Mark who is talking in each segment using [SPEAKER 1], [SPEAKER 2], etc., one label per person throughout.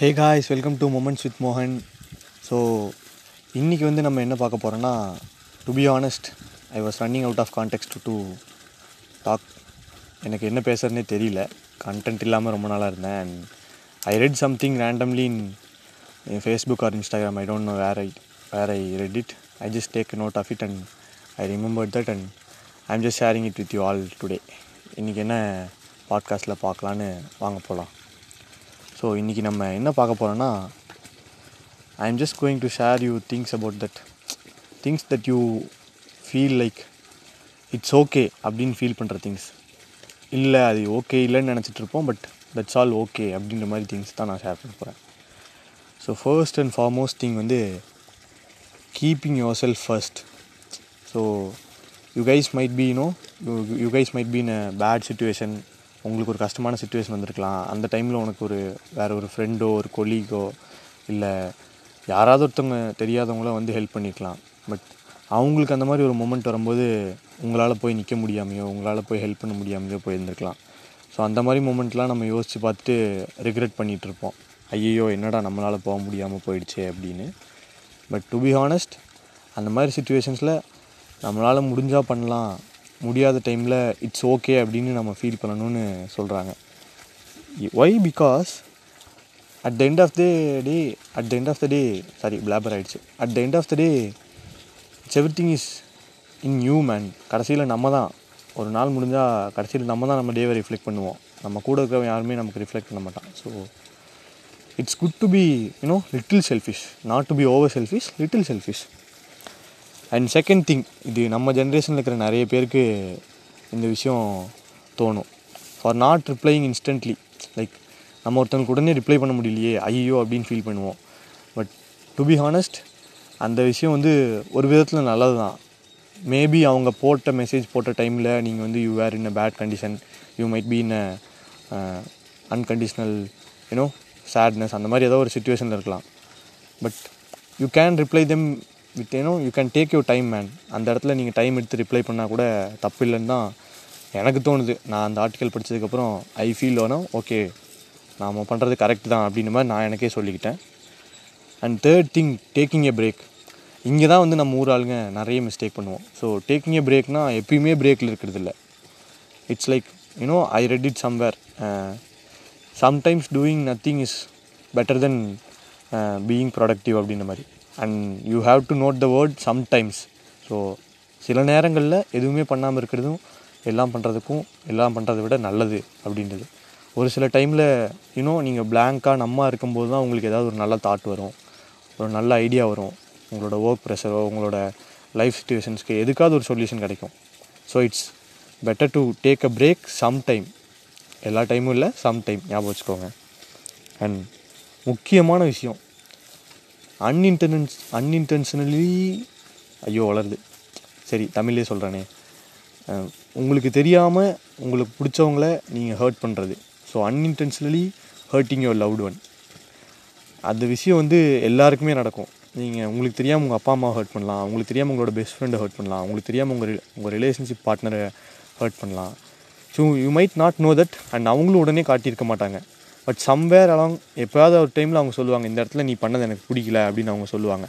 [SPEAKER 1] Hey guys welcome to moments with மோகன் so இன்றைக்கி வந்து நம்ம என்ன பார்க்க போகிறோன்னா to be honest I was running out of contact to talk எனக்கு என்ன பேசுறதுனே தெரியல. கண்டென்ட் இல்லாமல் ரொம்ப நாளாக இருந்தேன். And I read something randomly in Facebook or Instagram I don't know where I where I read it I just take note of it and I remember that and I am just sharing it with you all today இன்றைக்கி என்ன பாட்காஸ்ட்டில் பார்க்கலான்னு வாங்க போகலாம் so இன்றைக்கி நம்ம என்ன பார்க்க போகிறோன்னா I am just going to share you things about that things that you feel like it's okay அப்படின்னு ஃபீல் பண்ணுற திங்ஸ் இல்லை அது ஓகே இல்லைன்னு நினச்சிட்டு இருப்போம் பட் தட்ஸ் ஆல் ஓகே அப்படின்ற மாதிரி திங்ஸ் தான் நான் ஷேர் பண்ண போகிறேன் so first and foremost thing வந்து keeping your self first so you guys might be you know you you guys might be in a bad situation உங்களுக்கு ஒரு கஷ்டமான சுச்சுவேஷன் வந்திருக்கலாம். அந்த டைமில் உனக்கு ஒரு வேறு ஒரு ஃப்ரெண்டோ ஒரு கொலீகோ இல்லை யாராவது ஒருத்தவங்க தெரியாதவங்களோ வந்து ஹெல்ப் பண்ணிக்கலாம். பட் அவங்களுக்கு அந்த மாதிரி ஒரு மூமெண்ட் வரும்போது உங்களால் போய் நிற்க முடியாமையோ உங்களால் போய் ஹெல்ப் பண்ண முடியாமையோ போயிருந்துருக்கலாம். ஸோ அந்த மாதிரி மூமெண்ட்லாம் நம்ம யோசித்து பார்த்துட்டு ரிக்ரெட் பண்ணிகிட்ருப்போம் ஐயோ என்னடா நம்மளால் போக முடியாமல் போயிடுச்சே அப்படின்னு. பட் டு பி ஹானஸ்ட் அந்த மாதிரி சுச்சுவேஷன்ஸில் நம்மளால் முடிஞ்சால் பண்ணலாம். முடியாத டைமில் இட்ஸ் ஓகே அப்படின்னு நம்ம ஃபீல் பண்ணணும்னு சொல்கிறாங்க why because at the end of the day at the end of the day sorry blabber ஆகிடுச்சு at the end of the day it's everything is in new man கடைசியில் நம்ம தான். ஒரு நாள் முடிஞ்சால் கடைசியில் நம்ம தான் நம்ம டேவை ரிஃப்ளெக்ட் பண்ணுவோம். நம்ம கூட இருக்கிறவங்க யாருமே நமக்கு ரிஃப்ளெக்ட் பண்ண மாட்டான். So it's good to be you know little selfish not to be over selfish little selfish and second thing இது நம்ம ஜென்ரேஷனில் இருக்கிற நிறைய பேருக்கு இந்த விஷயம் தோணும். For not replying instantly like நம்ம ஒருத்தவங்களுக்கு உடனே ரிப்ளை பண்ண முடியலையே ஐயோ அப்படின்னு ஃபீல் பண்ணுவோம். பட் டு பி ஹானஸ்ட் அந்த விஷயம் வந்து ஒரு விதத்தில் நல்லது தான் மேபி அவங்க போட்ட மெசேஜ் போட்ட டைமில் நீங்கள் வந்து you were in a bad condition you might be in a unconditional you know sadness அந்த மாதிரி ஏதோ ஒரு சுச்சுவேஷனில் இருக்கலாம். But you can reply them with you know you can take your time man அந்த இடத்துல நீங்கள் டைம் எடுத்து ரிப்ளை பண்ணால் கூட தப்பு இல்லைன்னு தான் எனக்கு தோணுது. நான் அந்த ஆர்டிக்கல் படித்ததுக்கப்புறம் ஐ ஃபீல் வேணும். ஓகே நாம் பண்ணுறது கரெக்ட் தான் அப்படின்ற மாதிரி நான் எனக்கே சொல்லிக்கிட்டேன். And third thing taking a break இங்கே தான் வந்து நம்ம ஊர் ஆளுங்க நிறைய மிஸ்டேக் பண்ணுவோம். ஸோ டேக்கிங் எ பிரேக்னால் எப்பயுமே பிரேக்கில் இருக்கிறது இல்லை. It's like you know I read it somewhere sometimes doing nothing is better then being productive அப்படின்ற மாதிரி. And you have to note the word sometimes so சில நேரங்களில் எதுவுமே பண்ணாமல் இருக்கிறதும் எல்லாம் பண்ணுறதுக்கும் எல்லாம் பண்ணுறதை விட நல்லது அப்படின்றது. ஒரு சில டைமில் யூனோ நீங்கள் பிளாங்காக நம்ம இருக்கும்போது தான் உங்களுக்கு ஏதாவது ஒரு நல்ல தாட் வரும். ஒரு நல்ல ஐடியா வரும். உங்களோட ஒர்க் ப்ரெஷரோ உங்களோட லைஃப் சுச்சுவேஷன்ஸ்க்கு எதுக்காவது ஒரு சொல்யூஷன் கிடைக்கும். So it's better to take a break some time எல்லா டைமும் இல்லை சம் டைம் ஞாபகம் வச்சுக்கோங்க. அண்ட் முக்கியமான விஷயம் அன்இன்டென்ஸ் அன்இன்டென்ஷனலி ஐயோ வளருது. சரி தமிழ்லேயே சொல்கிறேனே உங்களுக்கு தெரியாமல் உங்களுக்கு பிடிச்சவங்கள நீங்கள் ஹர்ட் பண்ணுறது so unintentionally hurting your loved one அந்த விஷயம் வந்து எல்லாருக்குமே நடக்கும். நீங்கள் உங்களுக்கு தெரியாமல் உங்கள் அப்பா அம்மாவை ஹர்ட் பண்ணலாம். உங்களுக்கு தெரியாமல் உங்களோட பெஸ்ட் ஃப்ரெண்டை ஹர்ட் பண்ணலாம். உங்களுக்கு தெரியாமல் உங்கள் உங்கள் ரிலேஷன்ஷிப் பார்ட்னரை ஹர்ட் பண்ணலாம். So you might not know that and அவங்களும் உடனே காட்டியிருக்க மாட்டாங்க. பட் சம்வேர் அலாங் எப்போயாவது ஒரு டைமில் அவங்க சொல்லுவாங்க இந்த இடத்துல நீ பண்ணது எனக்கு பிடிக்கல அப்படின்னு அவங்க சொல்லுவாங்க.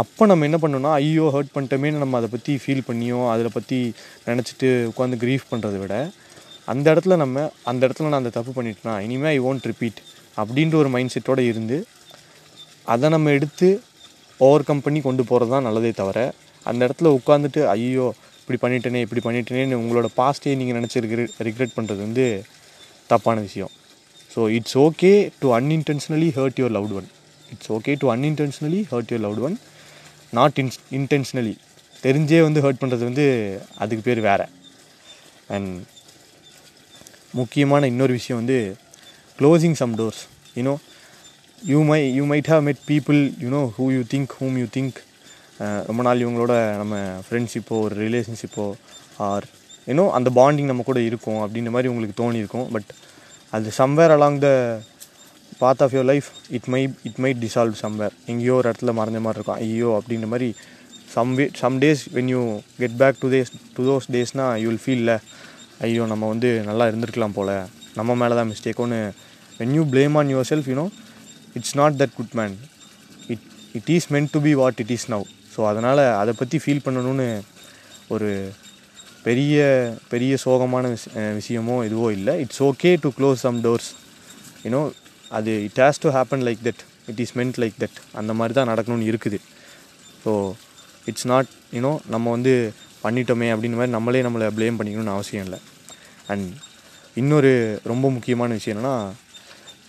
[SPEAKER 1] அப்போ நம்ம என்ன பண்ணோம்னா ஐயோ ஹர்ட் பண்ணிட்டோமேனு நம்ம அதை பற்றி ஃபீல் பண்ணியோ அதை பற்றி நினச்சிட்டு உட்காந்து க்ரீஃப் பண்ணுறத விட அந்த இடத்துல நம்ம அந்த இடத்துல நான் அந்த தப்பு பண்ணிட்டேனா இனிமேல் ஐ ஓன்ட் ரிப்பீட் அப்படின்ற ஒரு மைண்ட் செட்டோடு இருந்து அதை நம்ம எடுத்து ஓவர் கம் பண்ணி கொண்டு போகிறது தான் நல்லதே தவிர அந்த இடத்துல உட்காந்துட்டு ஐயோ இப்படி பண்ணிட்டேனே இப்படி பண்ணிட்டேனேன்னு உங்களோட பாஸ்ட்டே நீங்கள் நினச்சி ரிக்ரெட் பண்ணுறது வந்து தப்பான விஷயம். So it's okay to unintentionally hurt your loved one it's okay to unintentionally hurt your loved one not இன்ஸ் இன்டென்ஷனலி தெரிஞ்சே வந்து ஹர்ட் பண்ணுறது வந்து அதுக்கு பேர் வேறு. அண்ட் முக்கியமான இன்னொரு விஷயம் வந்து closing some doors you know you my you might have met people you know who you think whom you think ரொம்ப நாள் இவங்களோட நம்ம ஃப்ரெண்ட்ஷிப்போ ஒரு ரிலேஷன்ஷிப்போ ஆர் யூனோ அந்த பாண்டிங் நம்ம கூட இருக்கும் அப்படின்ற மாதிரி உங்களுக்கு தோணியிருக்கும். பட் அது somewhere along the path of your life it my it might dissolve somewhere எங்கேயோ ஒரு இடத்துல மறைஞ்ச மாதிரி இருக்கும். ஐயோ அப்படின்ற மாதிரி some way some days when you get back to these to those டேஸ்னால் you will ஃபீல்ல ஐயோ நம்ம வந்து நல்லா இருந்திருக்கலாம் போல். நம்ம மேலே தான் மிஸ்டேக் ஒன்று when you blame on your self you know it's not that good man it it is meant to be what it is now so அதனால் அதை பற்றி ஃபீல் பண்ணணும்னு ஒரு பெரிய பெரிய சோகமான விஷ விஷயமோ எதுவோ இல்லை. It's okay to close some doors you know அது it has to happen like that it is meant like that அந்த மாதிரி தான் நடக்கணும்னு இருக்குது. ஸோ இட்ஸ் நாட் யூனோ நம்ம வந்து பண்ணிட்டோமே அப்படின்ற மாதிரி நம்மளே நம்மளை ப்ளேம் பண்ணிக்கணும்னு அவசியம் இல்லை. அண்ட் இன்னொரு ரொம்ப முக்கியமான விஷயம் என்னென்னா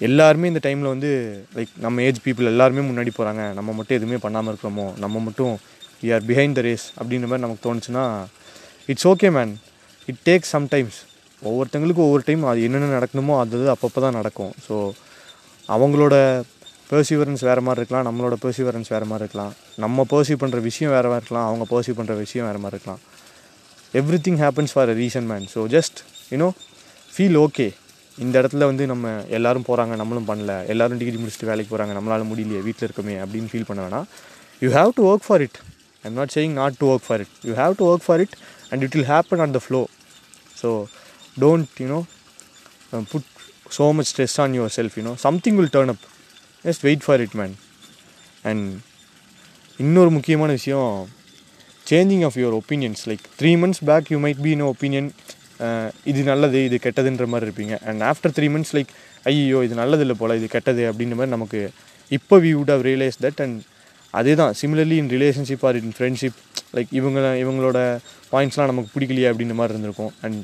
[SPEAKER 1] எல்லாருமே இந்த டைமில் வந்து லைக் நம்ம ஏஜ் பீப்புள் எல்லாருமே முன்னாடி போகிறாங்க நம்ம மட்டும் எதுவுமே பண்ணாமல் இருக்கிறோமோ நம்ம மட்டும் we are behind the race அப்படின்ற மாதிரி நமக்கு தோணுச்சுன்னா it's okay man it takes sometimes ஒவ்வொருத்தங்களுக்கும் ஒவ்வொரு டைம் அது என்னென்ன நடக்கணுமோ அது அது அப்பப்போ தான் நடக்கும். ஸோ அவங்களோட பர்சிவரன்ஸ் வேறு மாதிரி இருக்கலாம். நம்மளோட பர்சிவரன்ஸ் வேறு மாதிரி இருக்கலாம். நம்ம பர்சீவ் பண்ணுற விஷயம் வேறு மாதிரி இருக்கலாம். அவங்க பர்சீவ் பண்ணுற விஷயம் வேறு மாதிரி இருக்கலாம். Everything happens for a reason man so just you know feel okay இந்த இடத்துல வந்து நம்ம எல்லாரும் போகிறாங்க நம்மளும் பண்ணல. எல்லாரும் டிகிரி முடிச்சுட்டு வேலைக்கு போகிறாங்க நம்மளால் முடியலையே வீட்டில் இருக்கமே அப்படின்னு ஃபீல் பண்ண வேணாம். You have to work for it I'm not saying not to work for it you have to work for it and it will happen on the flow so don't you know put so much stress on your self you know something will turn up just wait for it man and இன்னொரு முக்கியமான விஷயம் changing of your opinions like three months back you might be in opinion இது நல்லது இது கெட்டதுன்ற மாதிரி இருப்பீங்க. And after three months like ஐயோ இது நல்லது இல்லை போல் இது கெட்டது அப்படின்ற மாதிரி நமக்கு இப்போ we would have realise that and அதே தான் similarly in relationship or in friendship like இவங்க இவங்களோட பாயிண்ட்ஸ்லாம் நமக்கு பிடிக்கலையே அப்படின்ற மாதிரி இருந்திருக்கும். And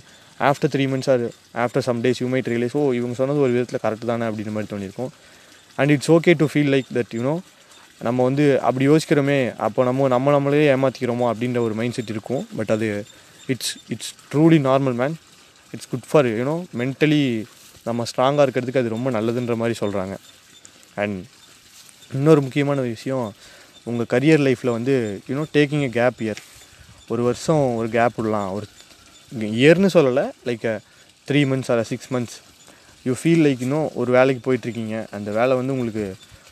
[SPEAKER 1] after three months or after some days you might realise oh இவங்க சொன்னது ஒரு விதத்தில் கரெக்ட் தானே அப்படின்ற மாதிரி தோணியிருக்கும். And it's okay to feel like that you know நம்ம வந்து அப்படி யோசிக்கிறோமே அப்போ நம்ம நம்ம நம்மளே ஏமாற்றிக்கிறோமோ அப்படின்ற ஒரு மைண்ட் செட் இருக்கும். பட் அது it's it's truly normal man it's good for you know mentally நம்ம ஸ்ட்ராங்காக இருக்கிறதுக்கு அது ரொம்ப நல்லதுன்ற மாதிரி சொல்கிறாங்க அண்ட் இன்னொரு முக்கியமான விஷயம் உங்கள் கரியர் லைஃப்பில் வந்து you know taking a gap year ஒரு வருஷம் ஒரு கேப் விடலாம். ஒரு இயர்னு சொல்லலை like three months or six months you feel like இன்னும் ஒரு வேலைக்கு போயிட்டுருக்கீங்க. அந்த வேலை வந்து உங்களுக்கு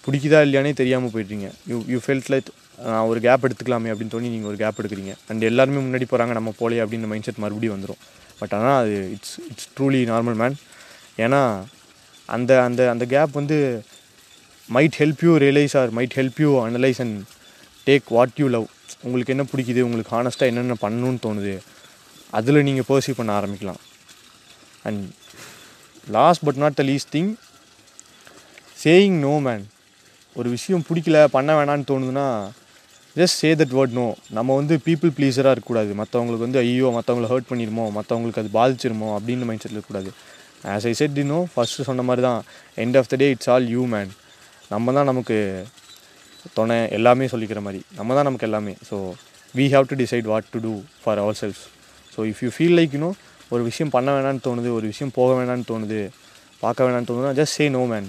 [SPEAKER 1] பிடிக்குதா இல்லையானே தெரியாமல் போயிட்டுருங்க யூ யூ ஃபெல்ட் லைக் நான் ஒரு கேப் எடுத்துக்கலாமே அப்படின்னு தோணி நீங்கள் ஒரு கேப் எடுக்கிறீங்க. அண்ட் எல்லாருமே முன்னாடி போகிறாங்க நம்ம போலே அப்படின்னு மைண்ட் செட் மறுபடியும் வந்துடும் பட் ஆனால் அது it's it's truly normal man ஏன்னா அந்த அந்த அந்த கேப் வந்து might help you realise or might help you analyse and take what you love உங்களுக்கு என்ன பிடிக்குது உங்களுக்கு ஹானஸ்ட்டாக என்னென்ன பண்ணணும்னு தோணுது அதில் நீங்கள் பர்சீவ் பண்ண ஆரம்பிக்கலாம். And last but not the least thing saying no man ஒரு விஷயம் பிடிக்கல பண்ண வேணான்னு தோணுதுன்னா just say that word no நம்ம வந்து பீப்புள் ப்ளீஸராக இருக்கக்கூடாது. மற்றவங்களுக்கு வந்து ஐயோ மற்றவங்கள ஹர்ட் பண்ணிடுமோ மற்றவங்களுக்கு அது பாதிச்சிருமோ அப்படின்னு மைண்ட் செட்டில் இருக்கக்கூடாது. ஆஸ் ஐ செட் இன்னும் ஃபஸ்ட்டு சொன்ன மாதிரி தான் end of the day it's all you man நம்ம தான் நமக்கு துணை எல்லாமே சொல்லிக்கிற மாதிரி. நம்ம தான் நமக்கு எல்லாமே. So we have to decide what to do for our selves so if you feel like you know ஒரு விஷயம் பண்ண வேணான்னு தோணுது ஒரு விஷயம் போக வேணான்னு தோணுது பார்க்க வேணான்னு தோணுதுன்னா just say no man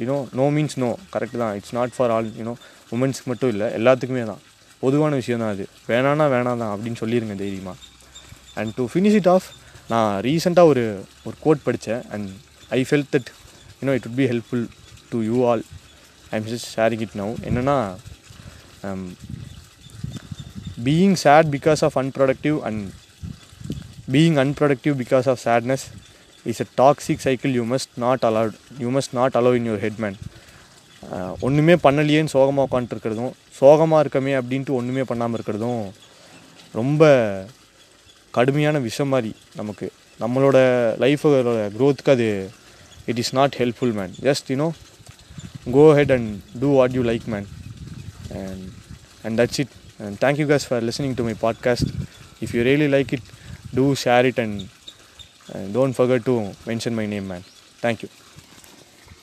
[SPEAKER 1] you know no means no correct தான். It's not for all you know உமன்ஸ்க்கு மட்டும் இல்லை எல்லாத்துக்குமே தான். பொதுவான விஷயம் தான் அது. வேணான்னா வேணாம் தான் அப்படின்னு சொல்லிடுங்க தைரியமாக and to finish it off நான் ரீசெண்டாக ஒரு ஒரு கோட் படித்தேன் and I felt that you know it would be helpful to you all I'm just sharing it now என்னென்னா being sad because of unproductive and being unproductive because of sadness is a toxic cycle you must not allowed you must not allow in your head man ஒன்றுமே பண்ணலையேன்னு சோகமாக உட்காந்துருக்கிறதும் சோகமாக இருக்கமே அப்படின்ட்டு ஒன்றுமே பண்ணாமல் இருக்கிறதும் ரொம்ப கடுமையான விஷம் மாதிரி நமக்கு. நம்மளோட லைஃபோட க்ரோத்துக்கு அது it is not helpful man just you know go ahead and do what you like man. And and that's it. And thank you guys for listening to my podcast. If you really like it do share it and, and don't forget to mention my name man. Thank you